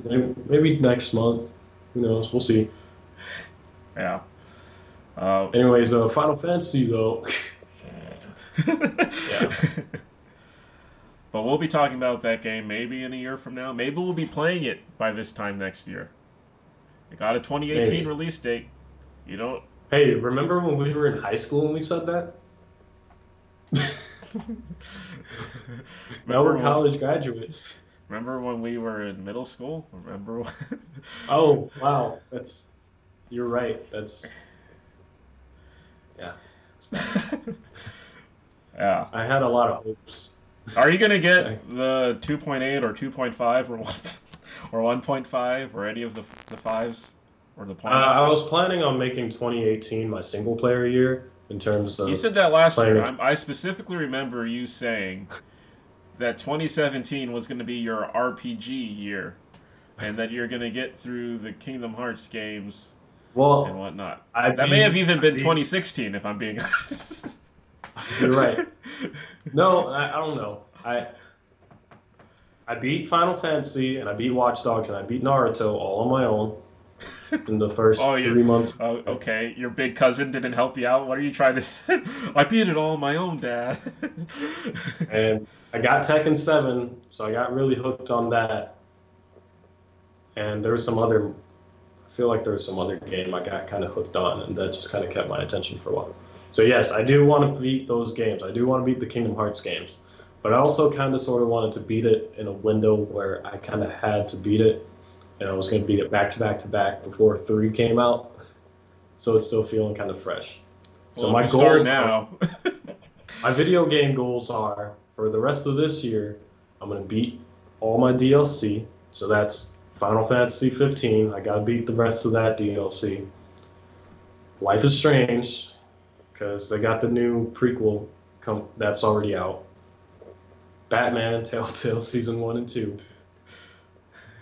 maybe, maybe next month. Who knows? We'll see. yeah. Uh, Anyways, uh, Final Fantasy though. But we'll be talking about that game maybe in a year from now. Maybe we'll be playing it by this time next year. It got a 2018 Maybe. release date. You don't. hey, remember when we were in high school and we said that? now we're when- college graduates. Remember when we were in middle school? Remember? When... Oh wow, that's you're right. That's yeah. yeah. I had a lot of hopes. Are you gonna get the 2.8 or 2.5 or one or 1.5 or any of the the fives or the Uh, points? I was planning on making 2018 my single player year in terms of You said that last year. playing- I'm, I specifically remember you saying that 2017 was going to be your RPG year, and that you're going to get through the Kingdom Hearts games and whatnot. I that may have even been I- 2016, if I'm being honest. You're right. No, I, I don't know. I I beat Final Fantasy and I beat Watch Dogs and I beat Naruto all on my own in the first Oh, three months. Oh, okay. Your big cousin didn't help you out. What are you trying to say? I beat it all on my own, Dad. And I got Tekken 7, so I got really hooked on that. And there was some other, feel like there was some other game I got kind of hooked on, and that just kind of kept my attention for a while. So yes, I do want to beat those games. I do want to beat the Kingdom Hearts games, but I also kind of sort of wanted to beat it in a window where I kind of had to beat it, and I was going to beat it back to back to back before three came out. So it's still feeling kind of fresh. So Well, my if you start goals are- now. my video game goals are for the rest of this year, I'm gonna beat all my DLC. So that's Final Fantasy 15. I gotta beat the rest of that DLC. Life is Strange, because they got the new prequel come that's already out. Batman, Telltale season one and two,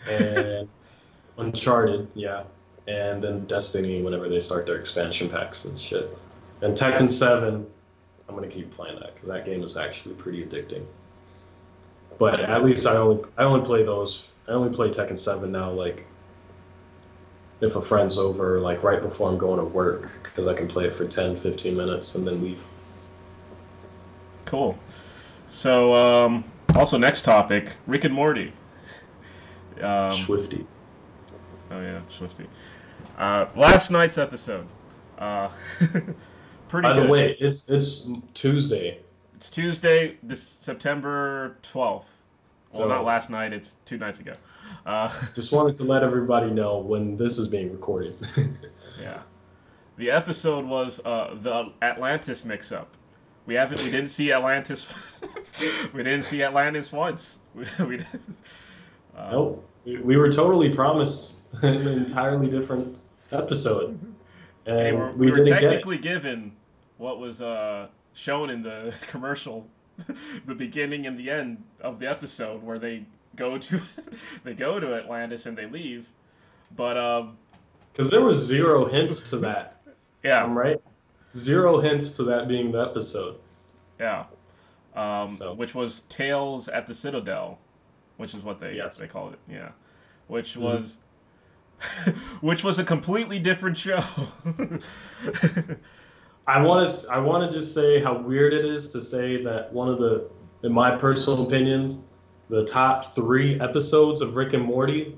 and Uncharted, yeah, and then Destiny whenever they start their expansion packs and shit. And Tekken 7, I'm gonna keep playing that because that game is actually pretty addicting. But at least I only I only play those. I only play Tekken 7 now, like if a friend's over, like right before I'm going to work, because I can play it for 10, 15 minutes and then leave. Cool. So, um, also next topic, Rick and Morty. Um, Swifty. oh yeah, Swifty. Uh, last night's episode. Uh, pretty By good. the way, it's it's Tuesday. it's Tuesday, this September 12th. Well, So- not last night. It's two nights ago. Uh, Just wanted to let everybody know when this is being recorded. yeah. The episode was uh, the Atlantis mix-up. We haven't. We didn't see Atlantis. we didn't see Atlantis once. We, we didn't. Uh, Nope. We, we were totally promised an entirely different episode. And Hey, we're, we, we were didn't get it. technically given what was uh, shown in the commercial, the beginning and the end of the episode, where they go to they go to Atlantis and they leave. But um, Because there was zero hints to that. yeah, I'm right. Zero hints to that being the episode. yeah, um, So- which was Tales at the Citadel, which is what they Yes. they called it. Yeah, which Mhm. was. which was a completely different show. I want to. I want to just say how weird it is to say that one of the, in my personal opinions, the top three episodes of Rick and Morty,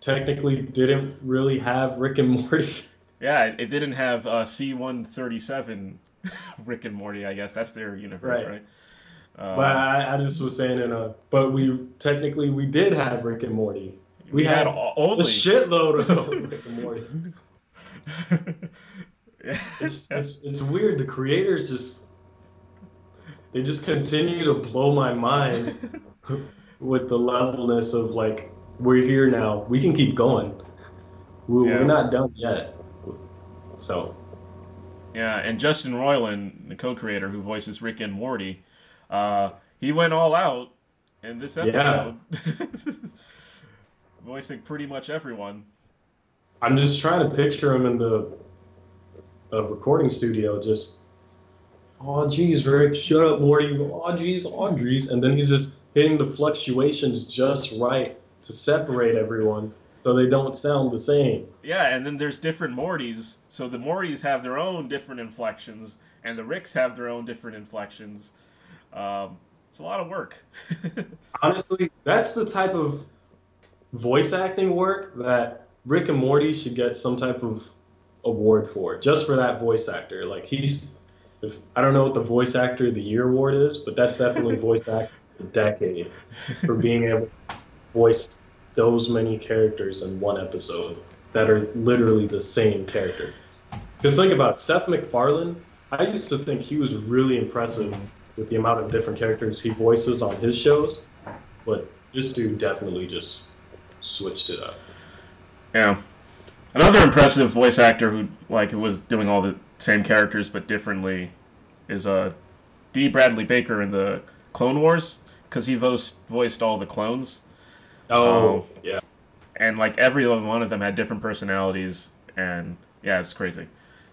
technically didn't really have Rick and Morty. Yeah, it, didn't have uh, C137 Rick and Morty, I guess that's their universe, right? Right. Um, But I, I just was saying in a. But we technically we did have Rick and Morty. We had a- only A shitload of Rick and Morty. It's it's it's weird. The creators just they just continue to blow my mind with the levelness of like we're here now. We can keep going. We're, Yeah. we're not done yet. So Yeah, and Justin Roiland, the co-creator who voices Rick and Morty, uh, he went all out in this episode, voicing pretty much everyone. I'm just trying to picture him in the a recording studio, just oh geez, Rick, shut up, Morty. Oh geez, oh geez, and then he's just hitting the fluctuations just right to separate everyone so they don't sound the same. Yeah, and then there's different Mortys, so the Mortys have their own different inflections, and the Ricks have their own different inflections. Um, it's a lot of work. Honestly, that's the type of voice acting work that Rick and Morty should get some type of award for, just for that voice actor. Like he's, if I don't know what the voice actor of the year award is, but that's definitely voice actor of the decade for being able to voice those many characters in one episode that are literally the same character. Because think about it, Seth MacFarlane. I used to think he was really impressive with the amount of different characters he voices on his shows, but this dude definitely just switched it up. Yeah. Another impressive voice actor who like was doing all the same characters but differently is uh D. Bradley Baker in the Clone Wars because he voiced voiced all the clones Oh, yeah. and like every one of them had different personalities and yeah it's crazy.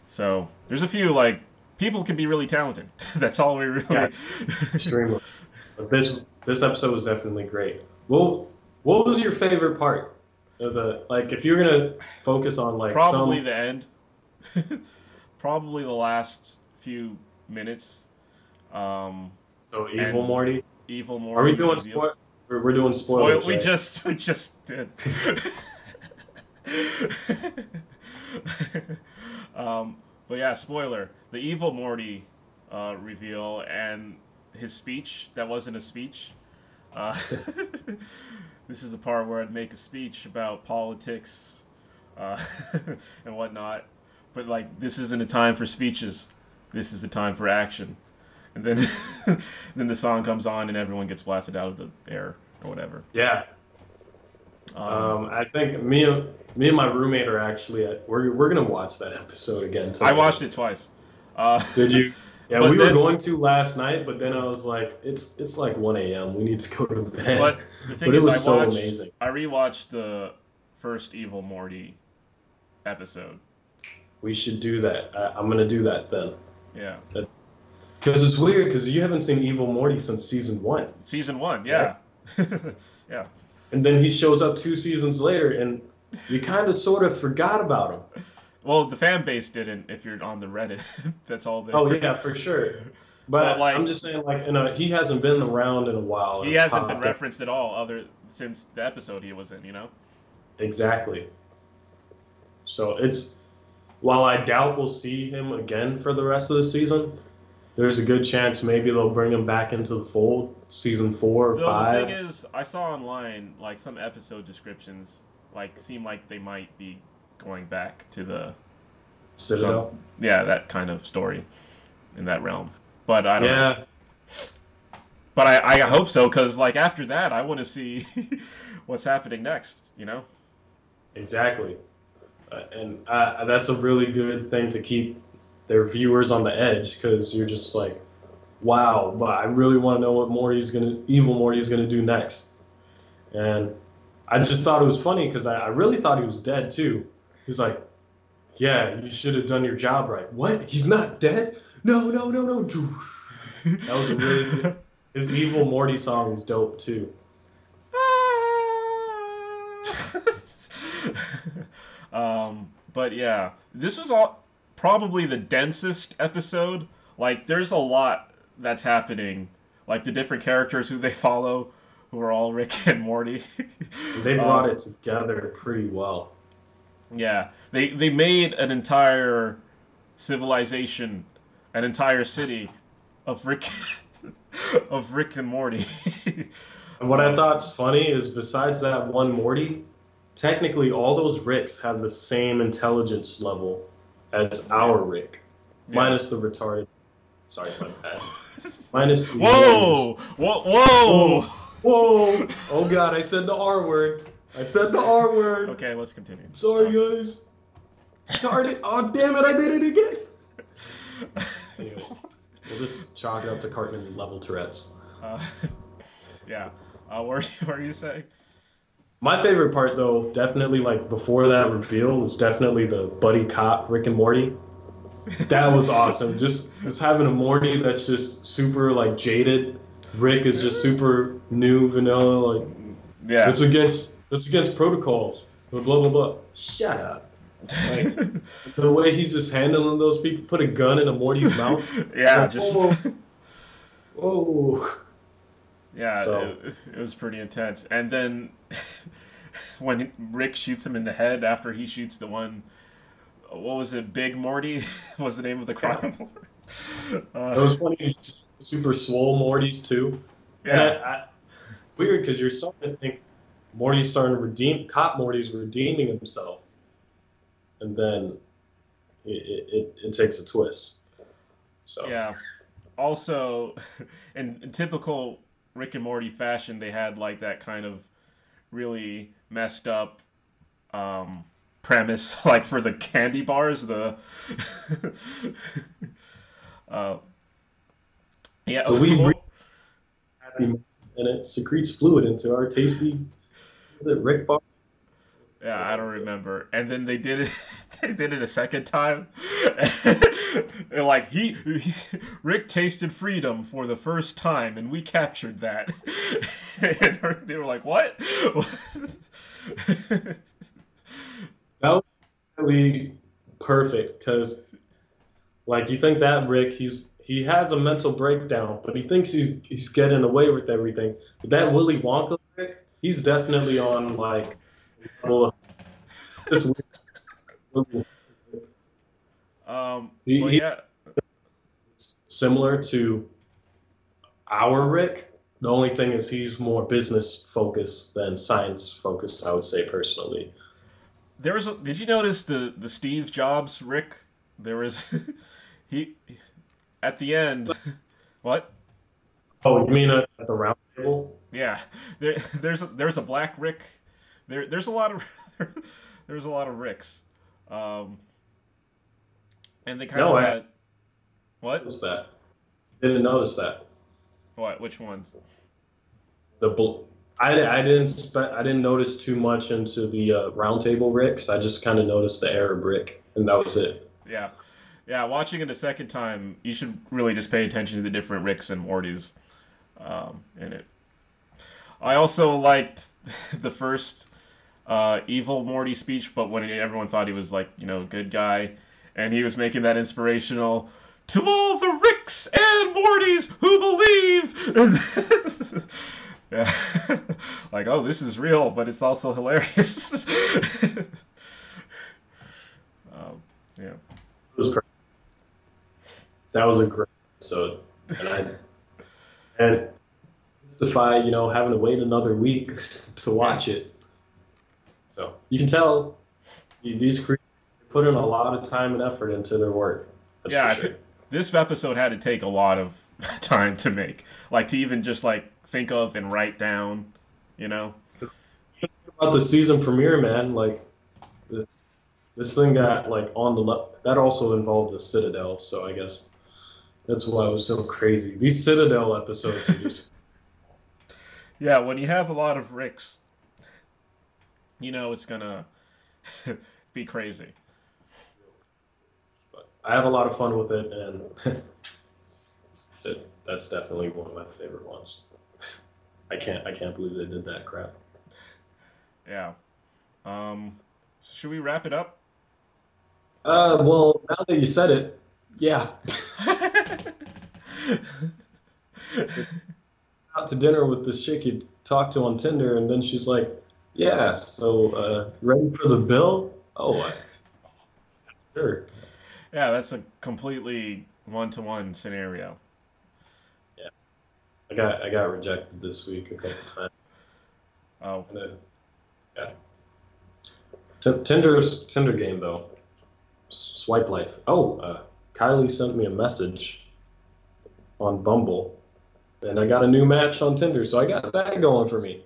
So there's a few like people can be really talented. That's all we really. Yeah. Extremely. But this this episode was definitely great. Well, what was your favorite part of the like? If you're gonna focus on like Probably some, the end. Probably the last few minutes. Um, so evil Morty. evil Morty. Are we doing spoil? We're, we're doing Spoil, we right? just we just did. um, but yeah, spoiler: the evil Morty uh, reveal and his speech that wasn't a speech. Uh, this is the part where I'd make a speech about politics uh, and whatnot, but like this isn't a time for speeches. This is the time for action. And then then the song comes on and everyone gets blasted out of the air or whatever. yeah. Um, Um, I think me and me and my roommate are actually at, we're we're gonna watch that episode again. I watched it twice. Uh, Did you? Yeah, But we then- were going to last night, but then I was like, it's it's like 1 a.m. We need to go to bed. But the thing But it was so amazing. I rewatched the first Evil Morty episode. We should do that. I, I'm gonna do that then. Yeah, Because it's weird because you haven't seen Evil Morty since season one, season one. Yeah, yeah. and then he shows up two seasons later, and you kind of sort of forgot about him. Well, the fan base didn't. If you're on the Reddit, that's all they. Oh yeah, for sure. But, But, like- I'm just saying, like, you know, he hasn't been around in a while. He hasn't been uh, referenced at all, other since the episode he was in. You know. Exactly. So it's while I doubt we'll see him again for the rest of the season, there's a good chance maybe they'll bring him back into the fold, season four or No, five. the thing is, I saw online like some episode descriptions like seem like they might be going back to the Citadel. yeah that kind of story in that realm. But I don't know. Yeah, But I, I hope so, because like after that, I want to see what's happening next. You know? exactly. Uh, and uh, that's a really good thing to keep their viewers on the edge because you're just like, wow, but I really want to know what Morty's gonna, evil Morty's gonna do next. And I just thought it was funny because I, I really thought he was dead too. He's like, yeah, you should have done your job right. What? He's not dead? No, no, no, no. That was a really good. His evil Morty song is dope too. um, but yeah, this was all probably the densest episode. Like, there's a lot that's happening. Like the different characters who they follow, who are all Rick and Morty. They brought Um, it together pretty well. Yeah, they they made an entire civilization an entire city of Rick of Rick and Morty. And what I um, thought's funny is besides that one Morty, technically all those Ricks have the same intelligence level as our Rick, Yeah. minus the retarded. Sorry, my bad. Minus the Whoa! Whoa! Whoa! Oh, whoa! Oh God, I said the R word. I said the R word. Okay, let's continue. Sorry, guys. Darn it! Oh, damn it! I did it again. Anyways, we'll just chalk it up to Cartman level Tourette's. Uh, yeah. Uh, what, were you, what you saying? My favorite part, though, definitely like before that reveal, was definitely the buddy cop Rick and Morty. That was awesome. Just just having a Morty that's just super like jaded. Rick is just super new, vanilla. Like Yeah. it's against that's against protocols. Blah blah blah. blah. Shut up. Like the way he's just handling those people. Put a gun in a Morty's mouth. yeah. Like, Just. whoa. Whoa. Yeah, So- it, it was pretty intense. And then when Rick shoots him in the head after he shoots the one, what was it? Big Morty was the name of the crime lord. Uh, It was funny. Super swole Mortys too. And I, yeah, I, weird because you're starting to think Morty's starting to redeem, cop Morty's redeeming himself, and then it, it, it, takes a twist. So yeah. Also, in, in typical Rick and Morty fashion, they had like that kind of really messed up um, premise, like for the candy bars. The uh, yeah. So we re- and it secretes fluid into our tasty. Is it Rick bar? Yeah, I don't remember. And then they did it. They did it a second time. and like he, he, Rick tasted freedom for the first time, and we captured that. and they were like, "What?" That was really perfect because, like, you think that Rick, he's he has a mental breakdown, but he thinks he's he's getting away with everything. But that Willy Wonka Rick, he's definitely on like, well, this weird, um, He- well, yeah, similar to our Rick. The only thing is he's more business focused than science focused. I would say personally. there was. A, did you notice the the Steve Jobs Rick? There was he at the end. What? Oh, you mean at at the round table? Yeah, there, there's a, there's a black Rick. There, there's a lot of there's a lot of Ricks, um, and they kind No, of I- had what? What was that? Didn't notice that. What? Which one? the bl- I, I didn't spe- I didn't notice too much into the uh, round table Ricks. I just kind of noticed the Arab Rick, and that was it. Yeah, yeah. Watching it a second time, you should really just pay attention to the different Ricks and Mortys um, in it. I also liked the first uh, evil Morty speech, but when everyone thought he was like you know a good guy, and he was making that inspirational to all the Ricks and Mortys who believe. Yeah, like oh this is real, but it's also hilarious. um, yeah. It was. That was a great episode, and I and justify you know having to wait another week to watch it. So you can tell these creators put in a lot of time and effort into their work. That's Yeah, sure. this episode had to take a lot of time to make, like to even just like think of and write down, you know. about the season premiere, man, like this, this thing got like on the that also involved the Citadel, so I guess that's why it was so crazy. These Citadel episodes are just Yeah, when you have a lot of Ricks, you know it's gonna be crazy. I have a lot of fun with it, and that, that's definitely one of my favorite ones. I can't I can't believe they did that crap. Yeah. Um, should we wrap it up? Uh, well, now that you said it, yeah. Out to dinner with this chick you talked to on Tinder, and then she's like, "Yeah, so uh, ready for the bill?" Oh, I, sure. yeah, that's a completely one to one scenario. Yeah, I got I got rejected this week a couple times. Oh, And then- yeah. T- Tinder's Tinder game though. S- Swipe life. Oh, uh, Kylie sent me a message on Bumble, and I got a new match on Tinder, so I got that going for me.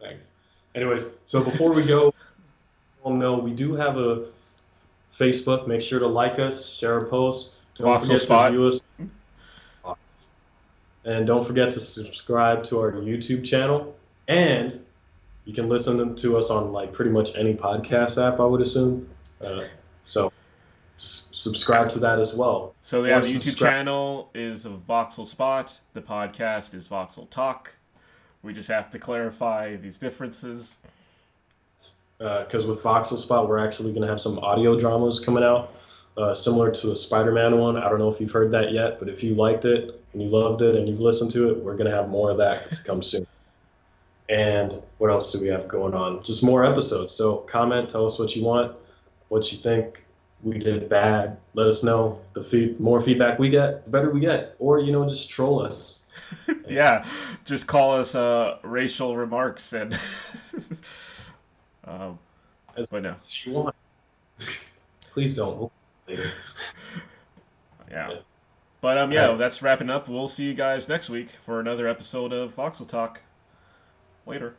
Thanks. Anyways, so before we go, well, no, we do have a Facebook. Make sure to like us, share a post. Don't Voxel forget Spot. to view us. And don't forget to subscribe to our YouTube channel. And you can listen to us on like pretty much any podcast app, I would assume. Uh, subscribe to that as well. so yeah, the YouTube channel is Voxel Spot. The podcast is Voxel Talk. We just have to clarify these differences. Because with Voxel Spot, we're actually going to have some audio dramas coming out, uh, similar to the Spider Man one. I don't know if you've heard that yet, but if you liked it and you loved it and you've listened to it, we're going to have more of that to come soon. And what else do we have going on? Just more episodes. So comment, tell us what you want, what you think we did bad. Let us know. The feed, more feedback we get, the better we get. Or you know, just troll us. yeah, just call us uh, racial remarks and. um, As but no, as you want. Please don't. Later. yeah. Yeah. But um, yeah, Alright. that's wrapping up. We'll see you guys next week for another episode of Voxel Talk. Later.